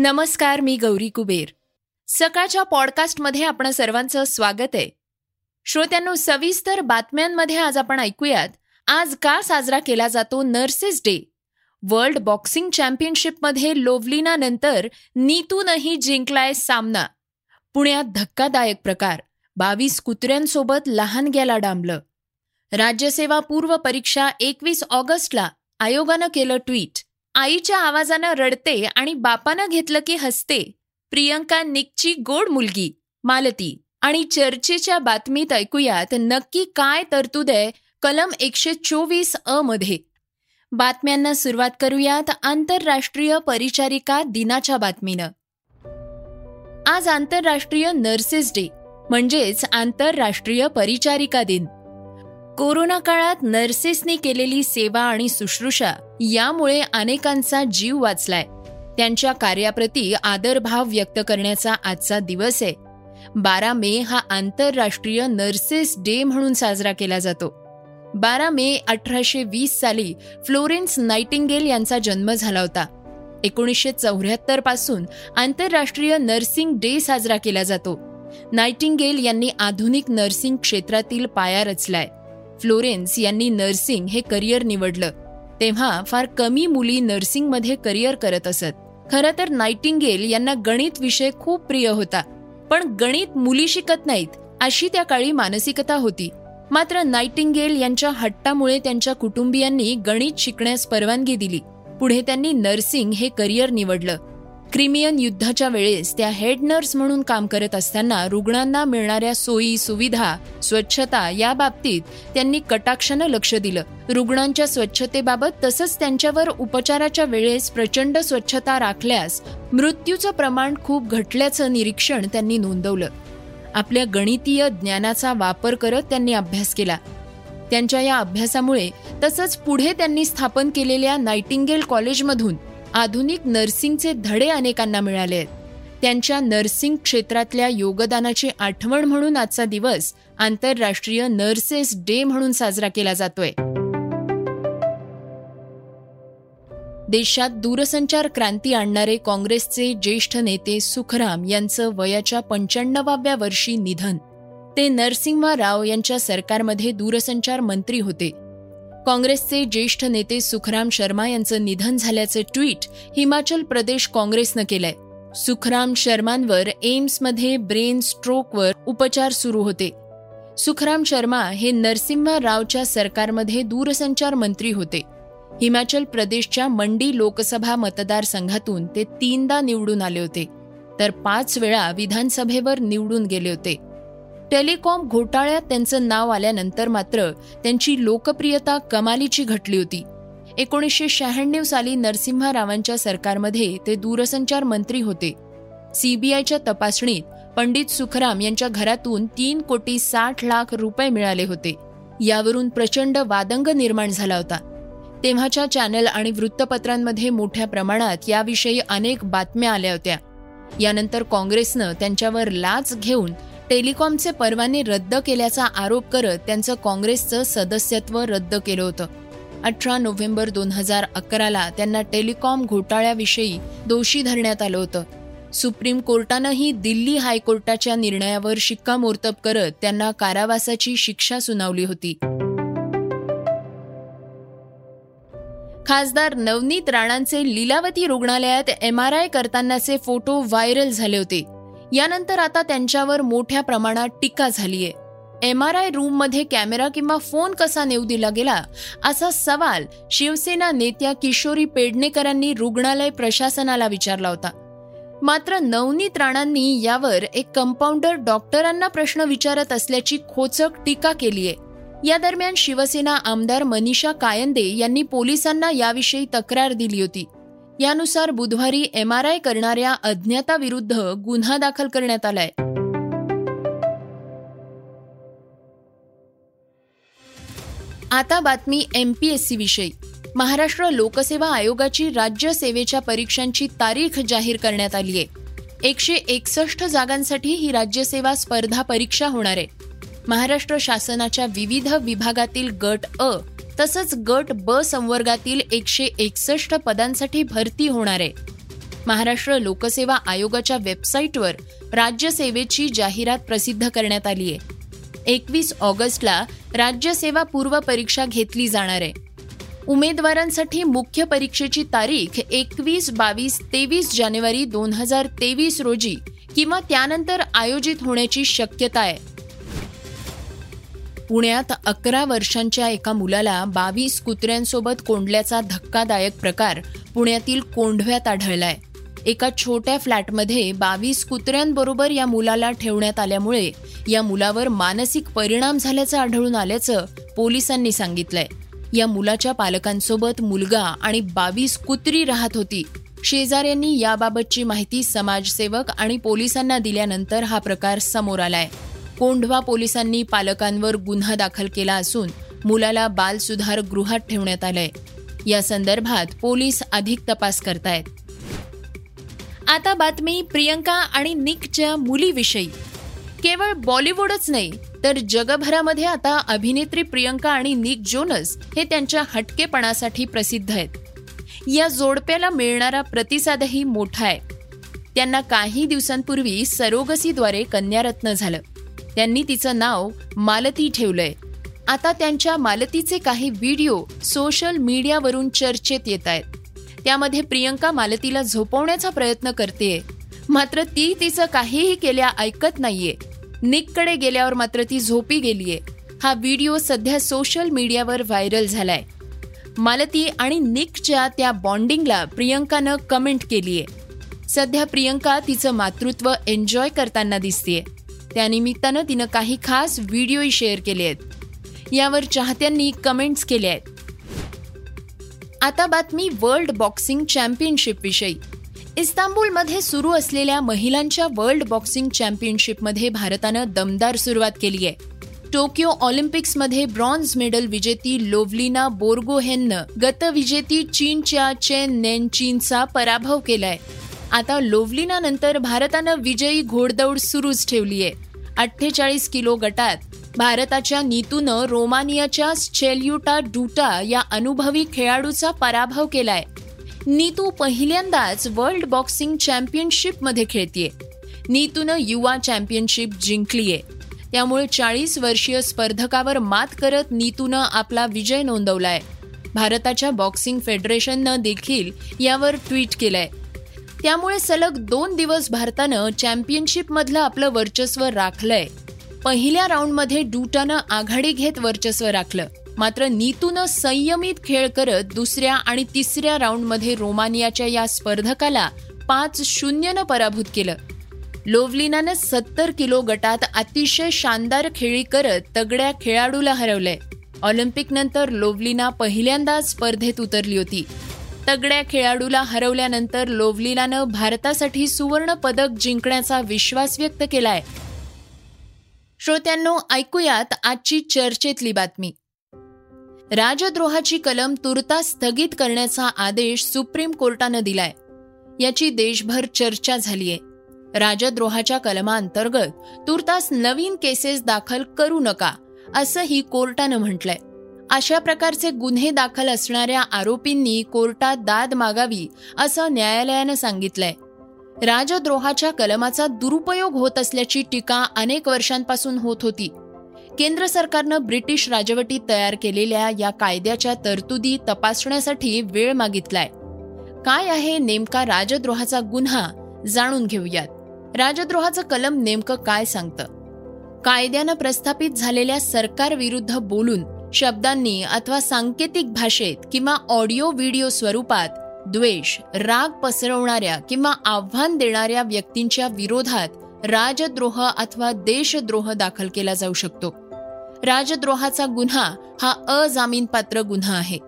नमस्कार मी गौरी कुबेर. सकाळच्या पॉडकास्टमध्ये आपण सर्वांचं स्वागत आहे. श्रोत्यांनो सविस्तर बातम्यांमध्ये आज आपण ऐकूयात. आज का साजरा केला जातो नर्सेस डे? वर्ल्ड बॉक्सिंग चॅम्पियनशिपमध्ये लोवलिनानंतर नीतूनही जिंकलाय सामना. पुण्यात धक्कादायक प्रकार. बावीस कुत्र्यांसोबत लहानग्याला डांबलं. राज्यसेवा पूर्व परीक्षा एकवीस ऑगस्टला आयोगानं केलं ट्विट. आईच्या आवाजानं रडते आणि बापानं घेतलं की हसते. प्रियंका निकची गोड मुलगी मालती. आणि चर्चेच्या बातमीत ऐकूयात नक्की काय तरतूद आहे कलम एकशे चोवीस अ मध्ये. बातम्यांना सुरुवात करूयात आंतरराष्ट्रीय परिचारिका दिनाच्या बातमीनं. आज आंतरराष्ट्रीय नर्सेस डे म्हणजेच आंतरराष्ट्रीय परिचारिका दिन. कोरोना काळात नर्सेसनी केलेली सेवा आणि शुश्रूषा यामुळे अनेकांचा जीव वाचलाय. त्यांच्या कार्याप्रती आदरभाव व्यक्त करण्याचा आजचा दिवस आहे. बारा मे हा आंतरराष्ट्रीय नर्सेस डे म्हणून साजरा केला जातो. बारा मे अठराशे वीस साली फ्लोरेन्स नाइटिंगेल यांचा जन्म झाला होता. एकोणीसशे चौऱ्याहत्तरपासून आंतरराष्ट्रीय नर्सिंग डे साजरा केला जातो. नाइटिंगेल यांनी आधुनिक नर्सिंग क्षेत्रातील पाया रचलाय. फ्लोरेन्स यांनी नर्सिंग हे करिअर निवडलं. तेव्हा फार कमी मुली नर्सिंगमध्ये करिअर करत असत. खरं तर नायटिंगेल यांना गणित विषय खूप प्रिय होता. पण गणित मुली शिकत नाहीत अशी त्या काळी मानसिकता होती. मात्र नायटिंगेल यांच्या हट्टामुळे त्यांच्या कुटुंबियांनी गणित शिकण्यास परवानगी दिली. पुढे त्यांनी नर्सिंग हे करिअर निवडलं. क्रिमियन युद्धाच्या वेळेस त्या हेड नर्स म्हणून काम करत असताना रुग्णांना मिळणाऱ्या सोयी सुविधा स्वच्छता या बाबतीत त्यांनी कटाक्षानं लक्ष दिलं. रुग्णांच्या स्वच्छतेबाबत तसंच त्यांच्यावर उपचाराच्या वेळेस प्रचंड स्वच्छता राखल्यास मृत्यूचं प्रमाण खूप घटल्याचं निरीक्षण त्यांनी नोंदवलं. आपल्या गणितीय ज्ञानाचा वापर करत त्यांनी अभ्यास केला. त्यांच्या या अभ्यासामुळे तसंच पुढे त्यांनी स्थापन केलेल्या नायटिंगेल कॉलेजमधून आधुनिक नर्सिंगचे धडे अनेकांना मिळाले आहेत. त्यांच्या नर्सिंग क्षेत्रातल्या योगदानाची आठवण म्हणून आजचा दिवस आंतरराष्ट्रीय नर्सेस डे म्हणून साजरा केला जातोय. देशात दूरसंचार क्रांती आणणारे काँग्रेसचे ज्येष्ठ नेते सुखराम यांचं वयाच्या पंच्याण्णवाव्या वर्षी निधन. ते नरसिंहा राव यांच्या सरकारमध्ये दूरसंचार मंत्री होते. काँग्रेसचे ज्येष्ठ नेते सुखराम शर्मा यांचं निधन झाल्याचं ट्विट हिमाचल प्रदेश काँग्रेसनं केलंय. सुखराम शर्मांवर एम्समध्ये ब्रेन स्ट्रोकवर उपचार सुरू होते. सुखराम शर्मा हे नरसिंहा रावच्या सरकारमध्ये दूरसंचार मंत्री होते. हिमाचल प्रदेशच्या मंडी लोकसभा मतदारसंघातून ते तीनदा निवडून आले होते. तर पाच वेळा विधानसभेवर निवडून गेले होते. टेलिकॉम घोटाळ्यात त्यांचं नाव आल्यानंतर मात्र त्यांची लोकप्रियता कमालीची घटली होती. एकोणीसशे शहाण्णव साली नरसिंहा रावांच्या सरकारमध्ये ते दूरसंचार मंत्री होते. सीबीआयच्या तपासणीत पंडित सुखराम यांच्या घरातून तीन कोटी साठ लाख रुपये मिळाले होते. यावरून प्रचंड वादंग निर्माण झाला होता. तेव्हाच्या चॅनल आणि वृत्तपत्रांमध्ये मोठ्या प्रमाणात याविषयी अनेक बातम्या आल्या होत्या. यानंतर काँग्रेसनं त्यांच्यावर लाच घेऊन टेलिकॉमचे परवाने रद्द केल्याचा आरोप करत त्यांचं काँग्रेसचं सदस्यत्व रद्द केलं होतं. अठरा नोव्हेंबर दोन हजार अकराला त्यांना टेलिकॉम घोटाळ्याविषयी दोषी धरण्यात आलं होतं. सुप्रीम कोर्टानंही दिल्ली हायकोर्टाच्या निर्णयावर शिक्कामोर्तब करत त्यांना कारावासाची शिक्षा सुनावली होती. खासदार नवनीत राणांचे लीलावती रुग्णालयात एम आर आय करतानाचे फोटो व्हायरल झाले होते. यानंतर आता त्यांच्यावर मोठ्या प्रमाणात टीका झालीय. एम आर आय रूममध्ये कॅमेरा किंवा फोन कसा नेऊ दिला गेला असा सवाल शिवसेना नेत्या किशोरी पेडणेकरांनी रुग्णालय प्रशासनाला विचारला होता. मात्र नवनीत राणांनी यावर एक कंपाऊंडर डॉक्टरांना प्रश्न विचारत असल्याची खोचक टीका केलीय. या दरम्यान शिवसेना आमदार मनीषा कायंदे यांनी पोलिसांना याविषयी तक्रार दिली होती. यानुसार बुधवारी एम आर आय करणाऱ्या अज्ञाताविरुद्ध गुन्हा दाखल करण्यात आलाय. आता बातमी एमपीएससी विषयी. महाराष्ट्र लोकसेवा आयोगाची राज्य सेवेच्या परीक्षांची तारीख जाहीर करण्यात आली आहे एकशे एकसष्ट जागांसाठी ही राज्यसेवा स्पर्धा परीक्षा होणार आहे. महाराष्ट्र शासनाच्या विविध विभागातील गट अ तसंच गट ब संवर्गातील एकशे एकसष्ट पदांसाठी भरती होणार आहे. महाराष्ट्र लोकसेवा आयोगाच्या वेबसाईटवर राज्यसेवेची जाहिरात प्रसिद्ध करण्यात आली आहे. एकवीस ऑगस्टला राज्यसेवा पूर्व परीक्षा घेतली जाणार आहे. उमेदवारांसाठी मुख्य परीक्षेची तारीख एकवीस बावीस तेवीस जानेवारी दोन हजार तेवीस रोजी किंवा त्यानंतर आयोजित होण्याची शक्यता आहे. पुण्यात अकरा वर्षांच्या एका मुलाला बावीस कुत्र्यांसोबत कोंडल्याचा धक्कादायक प्रकार पुण्यातील कोंढव्यात आढळलाय. एका छोट्या फ्लॅटमध्ये बावीस कुत्र्यांबरोबर या मुलाला ठेवण्यात आल्यामुळे या मुलावर मानसिक परिणाम झाल्याचं आढळून आल्याचं पोलिसांनी सांगितलंय. या मुलाच्या पालकांसोबत मुलगा आणि बावीस कुत्री राहत होती. शेजाऱ्यांनी याबाबतची माहिती समाजसेवक आणि पोलिसांना दिल्यानंतर हा प्रकार समोर आलाय. कोंढवा पोलिसांनी पालकांवर गुन्हा दाखल केला असून मुलाला बाल सुधार गृहात ठेवण्यात आलंय. या संदर्भात पोलीस अधिक तपास करतायत. आता बातमी प्रियंका आणि निकच्या मुलीविषयी. केवळ बॉलिवूडच नाही तर जगभरामध्ये आता अभिनेत्री प्रियंका आणि निक जोनस हे त्यांच्या हटकेपणासाठी प्रसिद्ध आहेत. या जोडप्याला मिळणारा प्रतिसादही मोठा आहे. त्यांना काही दिवसांपूर्वी सरोगसीद्वारे कन्यारत्न झालं. त्यांनी तिचं नाव मालती ठेवलंय. आता त्यांच्या मालतीचे काही व्हिडिओ सोशल मीडियावरून चर्चेत येत आहेत. त्यामध्ये प्रियंका मालतीला झोपवण्याचा प्रयत्न करते मात्र ती तिचं काहीही केल्या ऐकत नाहीये. निककडे गेल्यावर मात्र ती झोपी गेलीये. हा व्हिडिओ सध्या सोशल मीडियावर व्हायरल झालाय. मालती आणि निकच्या त्या बॉन्डिंगला प्रियंकानं कमेंट केलीये. सध्या प्रियंका तिचं मातृत्व एन्जॉय करताना दिसतीये. त्यानिमित्तानं तिनं काही खास व्हिडिओही शेअर केले आहेत. यावर चाहत्यांनी कमेंट्स केले आहेत. आता बातमी वर्ल्ड बॉक्सिंग चॅम्पियनशिप विषयी. इस्तांबुलमध्ये सुरू असलेल्या महिलांच्या वर्ल्ड बॉक्सिंग चॅम्पियनशिपमध्ये भारतानं दमदार सुरुवात केली आहे. टोकियो ऑलिम्पिक्समध्ये ब्रॉन्झ मेडल विजेती लोव्लिना बोर्गोहेननं गतविजेती चीनच्या चेन नेन चीनचा पराभव केलाय. आता लोव्हलिनानंतर भारतानं विजयी घोडदौड सुरूच ठेवली आहे अठ्ठेचाळीस किलो गटात भारताच्या नीतूनं रोमानियाच्या स्चेल्युटा डुटा या अनुभवी खेळाडूचा पराभव केलाय. नीतू पहिल्यांदाच वर्ल्ड बॉक्सिंग चॅम्पियनशिपमध्ये खेळतीये. नीतूनं युवा चॅम्पियनशिप जिंकलीये. त्यामुळे चाळीस वर्षीय स्पर्धकावर मात करत नीतूनं आपला विजय नोंदवलाय. भारताच्या बॉक्सिंग फेडरेशननं देखील यावर ट्विट केलंय. त्यामुळे सलग दोन दिवस भारतानं चॅम्पियनशिपमधलं आपलं वर्चस्व राखलंय. पहिल्या राऊंडमध्ये डूटानं आघाडी घेत वर्चस्व राखलं. मात्र नीतूनं संयमित खेळ करत दुसऱ्या आणि तिसऱ्या राऊंडमध्ये रोमानियाच्या या स्पर्धकाला पाच शून्यनं पराभूत केलं. लोवलिनानं सत्तर किलो गटात अतिशय शानदार खेळी करत तगड्या खेळाडूला हरवलंय. ऑलिम्पिक नंतर लोव्लिना पहिल्यांदाच स्पर्धेत उतरली होती. तगड्या खेळाडूला हरवल्यानंतर लोवलीलानं भारतासाठी सुवर्ण पदक जिंकण्याचा विश्वास व्यक्त केलाय. श्रोत्यांनो ऐकूयात आजची चर्चेतली बातमी. राजद्रोहाची कलम तुर्तास स्थगित करण्याचा आदेश सुप्रीम कोर्टानं दिलाय. याची देशभर चर्चा झालीय. राजद्रोहाच्या कलमाअंतर्गत तुर्तास नवीन केसेस दाखल करू नका असंही कोर्टानं म्हटलंय. अशा प्रकारचे गुन्हे दाखल असणाऱ्या आरोपींनी कोर्टात दाद मागावी असं न्यायालयानं सांगितलंय. राजद्रोहाच्या कलमाचा दुरुपयोग होत असल्याची टीका अनेक वर्षांपासून होत होती. केंद्र सरकारनं ब्रिटिश राजवटीत तयार केलेल्या या कायद्याच्या तरतुदी तपासण्यासाठी वेळ मागितलाय. काय आहे नेमका राजद्रोहाचा गुन्हा जाणून घेऊयात. राजद्रोहाचं कलम नेमकं काय सांगतं? कायद्यानं प्रस्थापित झालेल्या सरकारविरुद्ध बोलून शब्दांनी अथवा सांकेतिक भाषेत किंवा ऑडिओ व्हिडिओ स्वरूपात द्वेष राग पसरवणाऱ्या किंवा आव्हान देणाऱ्या व्यक्तींच्या विरोधात राजद्रोह अथवा देशद्रोह दाखल केला जाऊ शकतो. राजद्रोहाचा गुन्हा हा अजामीनपात्र गुन्हा आहे.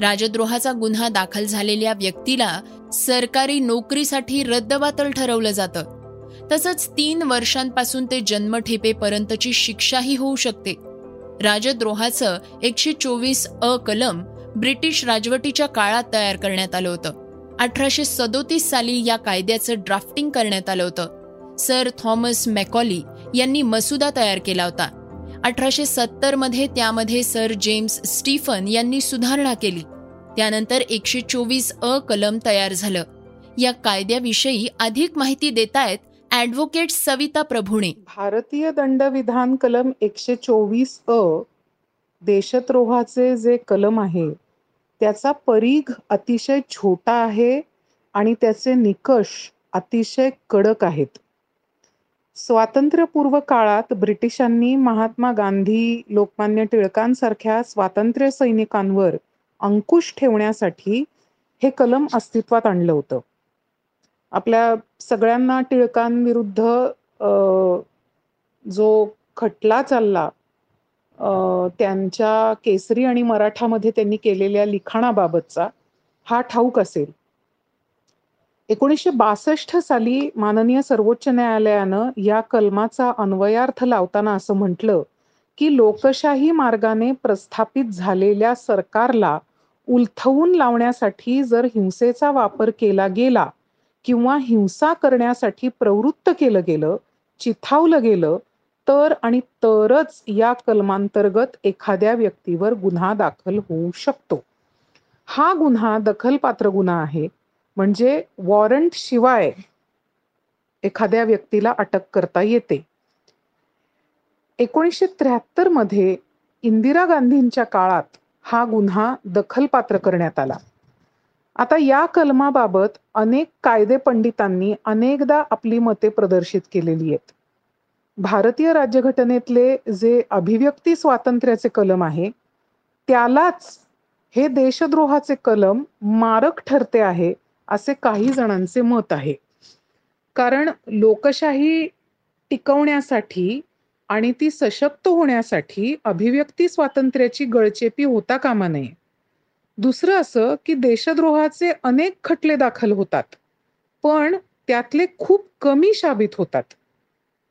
राजद्रोहाचा गुन्हा दाखल झालेल्या व्यक्तीला सरकारी नोकरीसाठी रद्दबातल ठरवलं जातं. तसंच तीन वर्षांपासून ते जन्मठेपेपर्यंतची शिक्षाही होऊ शकते. राजद्रोहाचं एकशे चोवीस अ कलम ब्रिटिश राजवटीच्या काळात तयार करण्यात आलं होतं. अठराशे सदोतीस साली या कायद्याचं ड्राफ्टिंग करण्यात आलं होतं. सर थॉमस मॅकॉली यांनी मसुदा तयार केला होता. अठराशे सत्तरमध्ये त्यामध्ये सर जेम्स स्टीफन यांनी सुधारणा केली. त्यानंतर एकशे चोवीस अ कलम तयार झालं. या कायद्याविषयी अधिक माहिती देत आहेत ॲडव्होकेट सविता प्रभुणे. भारतीय दंडविधान कलम एकशे चोवीस अ देशद्रोहाचे जे कलम आहे त्याचा परीघ अतिशय छोटा आहे आणि त्याचे निकष अतिशय कडक आहेत. स्वातंत्र्यपूर्व काळात ब्रिटिशांनी महात्मा गांधी लोकमान्य टिळकांसारख्या स्वातंत्र्य सैनिकांवर अंकुश ठेवण्यासाठी हे कलम अस्तित्वात आणलं होतं. आपल्या सगळ्यांना टिळकांविरुद्ध जो खटला चालला त्यांच्या केसरी आणि मराठामध्ये त्यांनी केलेल्या लिखाणाबाबतचा हा ठाऊक असेल. एकोणीसशे बासष्ट साली माननीय सर्वोच्च न्यायालयानं या कलमाचा अन्वयार्थ लावताना असं म्हटलं की लोकशाही मार्गाने प्रस्थापित झालेल्या सरकारला उलथवून लावण्यासाठी जर हिंसेचा वापर केला गेला किंवा हिंसा करण्यासाठी प्रवृत्त केलं गेलं चिथावलं गेलं तर आणि तरच या कलमांतर्गत एखाद्या व्यक्तीवर गुन्हा दाखल होऊ शकतो. हा गुन्हा दखलपात्र गुन्हा आहे म्हणजे वॉरंट शिवाय एखाद्या व्यक्तीला अटक करता येते. एकोणीसशे त्र्याहत्तरमध्ये इंदिरा गांधींच्या काळात हा गुन्हा दखलपात्र करण्यात आला. आता या कलमाबाबत अनेक कायदे पंडितांनी अनेकदा आपली मते प्रदर्शित केलेली आहेत. भारतीय राज्यघटनेतले जे अभिव्यक्ती स्वातंत्र्याचे कलम आहे त्यालाच हे देशद्रोहाचे कलम मारक ठरते आहे असे काही जणांचे मत आहे. कारण लोकशाही टिकवण्यासाठी आणि ती सशक्त होण्यासाठी अभिव्यक्ती स्वातंत्र्याची गळचेपी होता कामा नये. दुसरं असं की देशद्रोहाचे अनेक खटले दाखल होतात पण त्यातले खूप कमी शाबित होतात.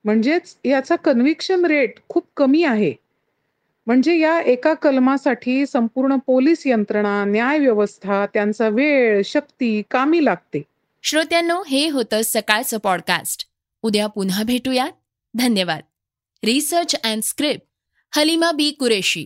म्हणजेच याचा कन्व्हिक्शन रेट खूप कमी आहे. म्हणजे या एका कलमासाठी संपूर्ण पोलीस यंत्रणा न्याय व्यवस्था त्यांचा वेळ शक्ती कामी लागते. श्रोत्यांनो हे होतं सकाळचं पॉडकास्ट उद्या पुन्हा भेटूयात. धन्यवाद. Research and script Halima B Qureshi.